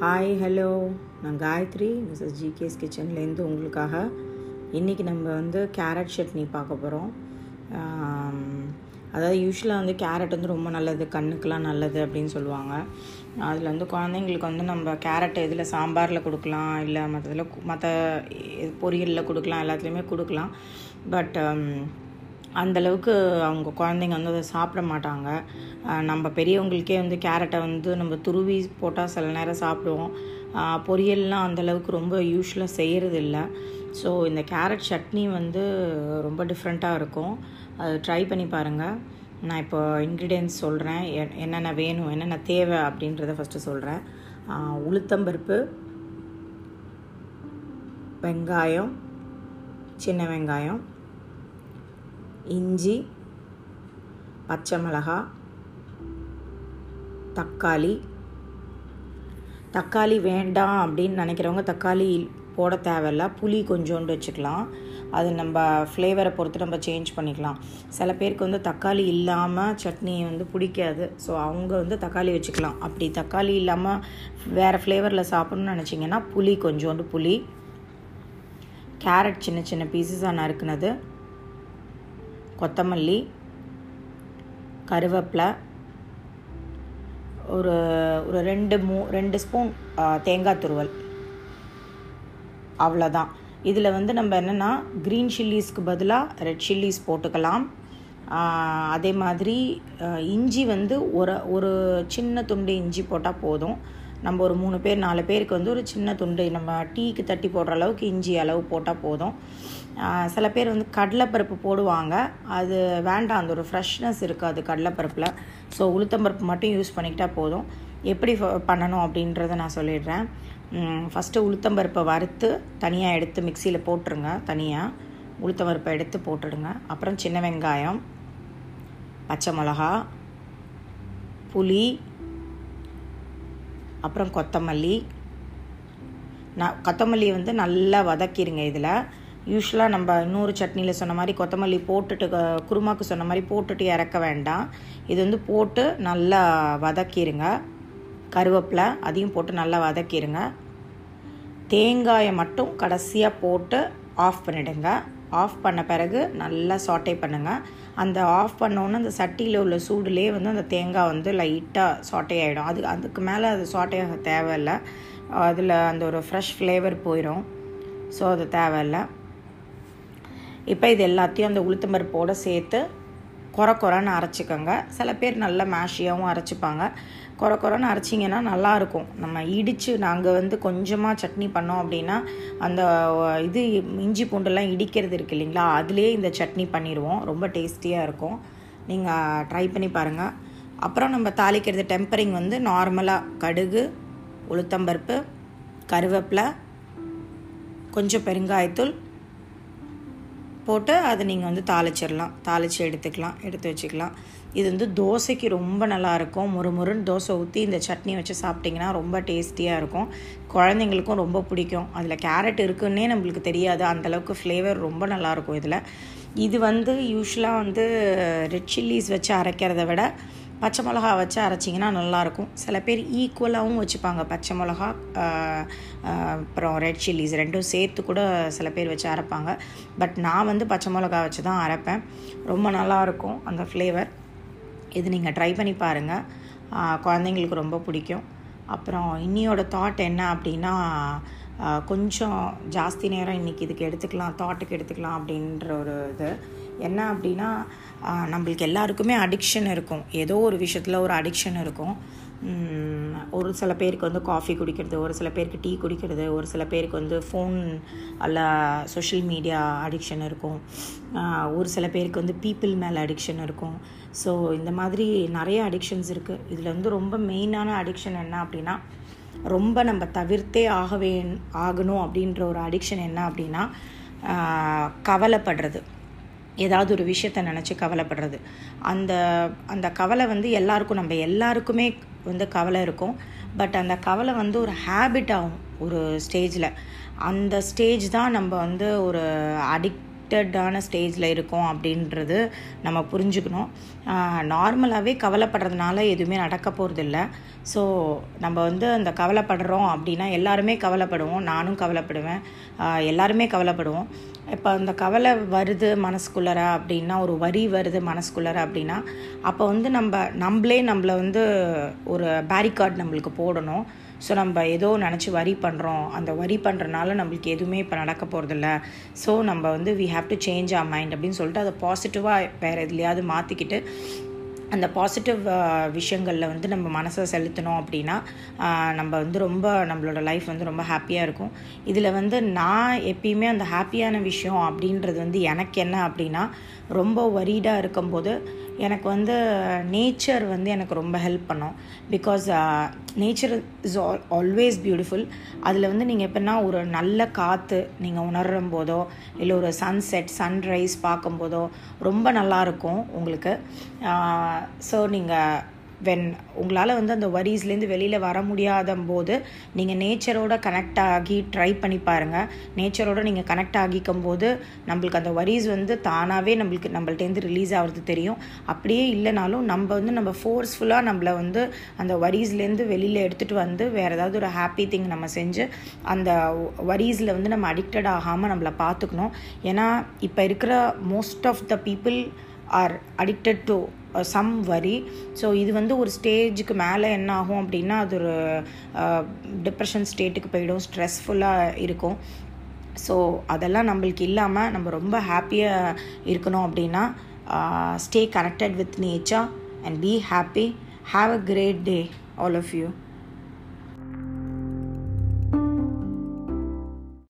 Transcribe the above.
Hi hello நான் Gayatri. Mrs GK's கிச்சன்லேருந்து உங்களுக்காக இன்றைக்கி நம்ம வந்து கேரட் சட்னி பார்க்க போகிறோம் அதாவது யூஸ்வலாக வந்து கேரட் வந்து ரொம்ப நல்லது கண்ணுக்கெலாம் நல்லது அப்படின்னு சொல்லுவாங்க. அதில் வந்து குழந்தைங்களுக்கு வந்து நம்ம கேரட் இதில் சாம்பாரில் கொடுக்கலாம் இல்லை மற்றதில் மற்ற பொரியலில் கொடுக்கலாம் எல்லாத்துலேயுமே கொடுக்கலாம். பட் அந்தளவுக்கு அவங்க குழந்தைங்க வந்து அதை சாப்பிட மாட்டாங்க. நம்ம பெரியவங்களுக்கே வந்து கேரட்டை வந்து நம்ம துருவி போட்டால் சில நேரம் சாப்பிடுவோம். பொரியல்லாம் அந்தளவுக்கு ரொம்ப யூஸ்வலாக செய்கிறது இல்லை ஸோ இந்த கேரட் சட்னி வந்து ரொம்ப டிஃப்ரெண்ட்டாக இருக்கும். அது ட்ரை பண்ணி பாருங்கள் நான் இப்போ இன்க்ரீடியன்ஸ் சொல்கிறேன் என்னென்ன வேணும் என்னென்ன தேவை அப்படின்றத ஃபஸ்ட்டு சொல்கிறேன் உளுத்தம்பருப்பு வெங்காயம் சின்ன வெங்காயம் இஞ்சி பச்சை மிளகா தக்காளி. தக்காளி வேண்டாம் அப்படின்னு நினைக்கிறவங்க தக்காளி போட தேவையில்ல. புளி கொஞ்சோண்டு வச்சுக்கலாம். அது நம்ம ஃப்ளேவரை பொறுத்து நம்ம சேஞ்ச் பண்ணிக்கலாம். சில பேருக்கு வந்து தக்காளி இல்லாமல் சட்னி வந்து பிடிக்காது. ஸோ அவங்க வந்து தக்காளி வச்சுக்கலாம். அப்படி தக்காளி இல்லாமல் வேறு ஃப்ளேவரில் சாப்பிட்ணுன்னு நினச்சிங்கன்னா புளி கொஞ்சோண்டு புளி. கேரட் சின்ன சின்ன பீசஸாக நறுக்குனது. கொத்தமல்லி கருவேப்பிலை ஒரு ஒரு ரெண்டு மூ ரெண்டு ஸ்பூன் தேங்காய் துருவல். அவ்வளோதான். இதில் வந்து நம்ம என்னென்னா க்ரீன் சில்லிஸ்க்கு பதிலாக ரெட் சில்லிஸ் போட்டுக்கலாம். அதே மாதிரி இஞ்சி வந்து ஒரு ஒரு சின்ன துண்டு இஞ்சி போட்டால் போதும். நம்ம ஒரு மூணு பேர் நாலு பேருக்கு வந்து ஒரு சின்ன துண்டு நம்ம டீக்கு தட்டி போடுற அளவுக்கு இஞ்சி அளவு போட்டால் போதும். சில பேர் வந்து கடலைப்பருப்பு போடுவாங்க. அது வேண்டாம் அந்த ஒரு ஃப்ரெஷ்னஸ் இருக்காது கடலைப்பருப்பில். ஸோ உளுத்தம்பருப்பு மட்டும் யூஸ் பண்ணிக்கிட்டால் போதும். எப்படி பண்ணணும் அப்படின்றத நான் சொல்லிடுறேன். ஃபஸ்ட்டு உளுத்தம்பருப்பை வறுத்து தனியாக எடுத்து மிக்சியில் போட்டுருங்க தனியாக உளுத்தம்பருப்பை எடுத்து போட்டுடுங்க. அப்புறம் சின்ன வெங்காயம் பச்சை மிளகா புளி அப்புறம் கொத்தமல்லி. நான் கொத்தமல்லி வந்து நல்லா வதக்கிடுங்க இதில். யூஸ்வலாக நம்ம இன்னொரு சட்னியில் சொன்ன மாதிரி கொத்தமல்லி போட்டுட்டு குருமாக்கு சொன்ன மாதிரி போட்டுட்டு இறக்க வேண்டாம். இது வந்து போட்டு நல்லா வதக்கிடுங்க கருவேப்பிலை அதையும் போட்டு நல்லா வதக்கிடுங்க தேங்காயை மட்டும் கடைசியாக போட்டு ஆஃப் பண்ணிவிடுங்க ஆஃப் பண்ண பிறகு நல்லா சாட்டே பண்ணுங்கள் அந்த ஆஃப் பண்ணோன்னே அந்த சட்டியில் உள்ள சூடுலேயே வந்து அந்த தேங்காய் வந்து லைட்டாக சாட்டே ஆகிடும் அது அதுக்கு மேலே அது சாட்டே ஆக தேவையில்லை. அதில் அந்த ஒரு ஃப்ரெஷ் ஃப்ளேவர் போயிடும் ஸோ அது தேவையில்லை. இப்போ இது எல்லாத்தையும் அந்த உளுத்தம்பருப்போடு சேர்த்து குறை குறைன்னு அரைச்சிக்கோங்க. சில பேர் நல்லா மேஷியாகவும் அரைச்சிப்பாங்க. குறை குறைன்னு அரைச்சிங்கன்னா நல்லாயிருக்கும் நம்ம இடித்து நாங்கள் வந்து கொஞ்சமாக சட்னி பண்ணோம் அப்படின்னா அந்த இது இஞ்சி பூண்டுலாம் இடிக்கிறது இருக்குது இல்லைங்களா? அதுலேயே இந்த சட்னி பண்ணிடுவோம். ரொம்ப டேஸ்டியாக இருக்கும். நீங்கள் ட்ரை பண்ணி பாருங்கள் அப்புறம் நம்ம தாளிக்கிறது டெம்பரிங் வந்து நார்மலாக கடுகு உளுத்தம்பருப்பு கருவேப்பிலை கொஞ்சம் பெருங்காயத்தூள் போட்டு அதை நீங்கள் வந்து தாளிச்சிடலாம் தாளித்து எடுத்துக்கலாம். எடுத்து வச்சுக்கலாம். இது வந்து தோசைக்கு ரொம்ப நல்லாயிருக்கும். முறு முருன்னு தோசை ஊற்றி இந்த சட்னி வச்சு சாப்பிட்டிங்கன்னா ரொம்ப டேஸ்டியாக இருக்கும். குழந்தைங்களுக்கும் ரொம்ப பிடிக்கும். அதில் கேரட் இருக்குன்னே நம்மளுக்கு தெரியாது. அந்தளவுக்கு ஃப்ளேவர் ரொம்ப நல்லாயிருக்கும் இதில். இது வந்து யூஸ்வலாக வந்து ரெட் சில்லிஸ் வச்சு அரைக்கிறத விட பச்சை மிளகா வச்சு அரைச்சிங்கன்னா நல்லாயிருக்கும். சில பேர் ஈக்குவலாகவும் வச்சுப்பாங்க. பச்சை மிளகா அப்புறம் ரெட் சில்லிஸ் ரெண்டும் சேர்த்து கூட சில பேர் வச்சு அரைப்பாங்க. பட் நான் வந்து பச்சை மிளகா வச்சு தான் அரைப்பேன். ரொம்ப நல்லாயிருக்கும் அந்த ஃப்ளேவர் இது நீங்கள் ட்ரை பண்ணி பாருங்கள் குழந்தைங்களுக்கு ரொம்ப பிடிக்கும். அப்புறம் இன்னியோட தாட் என்ன அப்படின்னா கொஞ்சம் ஜாஸ்தி நேரம் இன்றைக்கி இதுக்கு எடுத்துக்கலாம் தாட்டுக்கு எடுத்துக்கலாம் அப்படின்ற ஒரு இது. என்ன அப்படின்னா நம்மளுக்கு எல்லாருக்குமே அடிக்ஷன் இருக்கும். ஏதோ ஒரு விஷயத்தில் ஒரு அடிக்ஷன் இருக்கும். ஒரு சில பேருக்கு வந்து காஃபி குடிக்கிறது ஒரு சில பேருக்கு டீ குடிக்கிறது ஒரு சில பேருக்கு வந்து ஃபோன் அல்ல சோஷியல் மீடியா அடிக்ஷன் இருக்கும். ஒரு சில பேருக்கு வந்து பீப்புள் மேலே அடிக்ஷன் இருக்கும். ஸோ இந்த மாதிரி நிறைய அடிக்ஷன்ஸ் இருக்குது இதில் வந்து ரொம்ப மெயினான அடிக்ஷன் என்ன அப்படின்னா ரொம்ப நம்ம தவிர்த்தே ஆகவே ஆகணும் அப்படின்ற ஒரு அடிக்ஷன் என்ன அப்படின்னா கவலைப்படுறது. ஏதாவது ஒரு விஷயத்த நினச்சி கவலைப்படுறது. அந்த அந்த கவலை வந்து எல்லாருக்கும் நம்ம எல்லாருக்குமே வந்து கவலை இருக்கும். பட் அந்த கவலை வந்து ஒரு ஹேபிட் ஆகும் ஒரு ஸ்டேஜில். அந்த ஸ்டேஜ் தான் நம்ம வந்து ஒரு அடிக்ட் அஃபெக்டடான ஸ்டேஜில் இருக்கோம் அப்படின்றது நம்ம புரிஞ்சுக்கணும். நார்மலாகவே கவலைப்படுறதுனால எதுவுமே நடக்க போகிறதில்ல ஸோ நம்ம வந்து அந்த கவலைப்படுறோம் அப்படின்னா எல்லாருமே கவலைப்படுவோம். நானும் கவலைப்படுவேன். எல்லாருமே கவலைப்படுவோம். இப்போ அந்த கவலை வருது மனசுக்குள்ளர அப்படின்னா ஒரு வரி வருது மனசுக்குள்ளர அப்படின்னா அப்போ வந்து நம்ம நம்மளே நம்மளை வந்து ஒரு பேரிகார்டு நம்மளுக்கு போடணும். ஸோ நம்ம ஏதோ நினச்சி வரி பண்ணுறோம் அந்த வரி பண்ணுறனால நம்மளுக்கு எதுவுமே இப்போ நடக்க போகிறதில்ல ஸோ நம்ம வந்து we have to change our mind அப்படின்னு சொல்லிட்டு அதை பாசிட்டிவாக வேறு எதுலையாவது மாற்றிக்கிட்டு அந்த பாசிட்டிவ் விஷயங்களில் வந்து நம்ம மனசை செலுத்தினோம் அப்படின்னா நம்ம வந்து ரொம்ப நம்மளோட லைஃப் வந்து ரொம்ப ஹாப்பியாக இருக்கும். இதில் வந்து நான் எப்பயுமே அந்த ஹாப்பியான விஷயம் அப்படின்றது வந்து எனக்கு என்ன அப்படின்னா ரொம்ப வரீடாக இருக்கும்போது எனக்கு வந்து நேச்சர் வந்து எனக்கு ரொம்ப ஹெல்ப் பண்ணும். Because nature is all always beautiful அதில் வந்து நீங்கள் எப்படின்னா ஒரு நல்ல காற்று நீங்கள் உணரும் போதோ இல்லை ஒரு சன்செட் சன்ரைஸ் பார்க்கும்போதோ ரொம்ப நல்லாயிருக்கும் உங்களுக்கு. ஸோ நீங்கள் வென் உங்களால் வந்து அந்த வரிஸ்லேருந்து வெளியில் வர முடியாத போது நீங்கள் நேச்சரோட கனெக்ட் ஆகி ட்ரை பண்ணி பாருங்கள் நேச்சரோட நீங்கள் கனெக்ட் ஆகிக்கும் போது நம்மளுக்கு அந்த வரிஸ் வந்து தானாகவே நம்மளுக்கு நம்மள்டேருந்து ரிலீஸ் ஆகிறது தெரியும். அப்படியே இல்லைனாலும் நம்ம வந்து நம்ம ஃபோர்ஸ்ஃபுல்லாக நம்மளை வந்து அந்த வரிஸ்லேருந்து வெளியில் எடுத்துகிட்டு வந்து வேறு ஏதாவது ஒரு ஹாப்பி திங் நம்ம செஞ்சு அந்த வரிஸில் வந்து நம்ம அடிக்டட் ஆகாமல் நம்மளை பார்த்துக்கணும். ஏன்னா இப்போ இருக்கிற most of the people are addicted to some worry. So இது வந்து ஒரு ஸ்டேஜுக்கு மேலே என்ன ஆகும் அப்படின்னா அது ஒரு uh, டிப்ரெஷன் ஸ்டேட்டுக்கு போயிடும் ஸ்ட்ரெஸ்ஃபுல்லாக இருக்கும். ஸோ அதெல்லாம் நம்மளுக்கு இல்லாமல் நம்ம ரொம்ப ஹாப்பியாக இருக்கணும் அப்படின்னா stay connected with nature and be happy have a great day all of you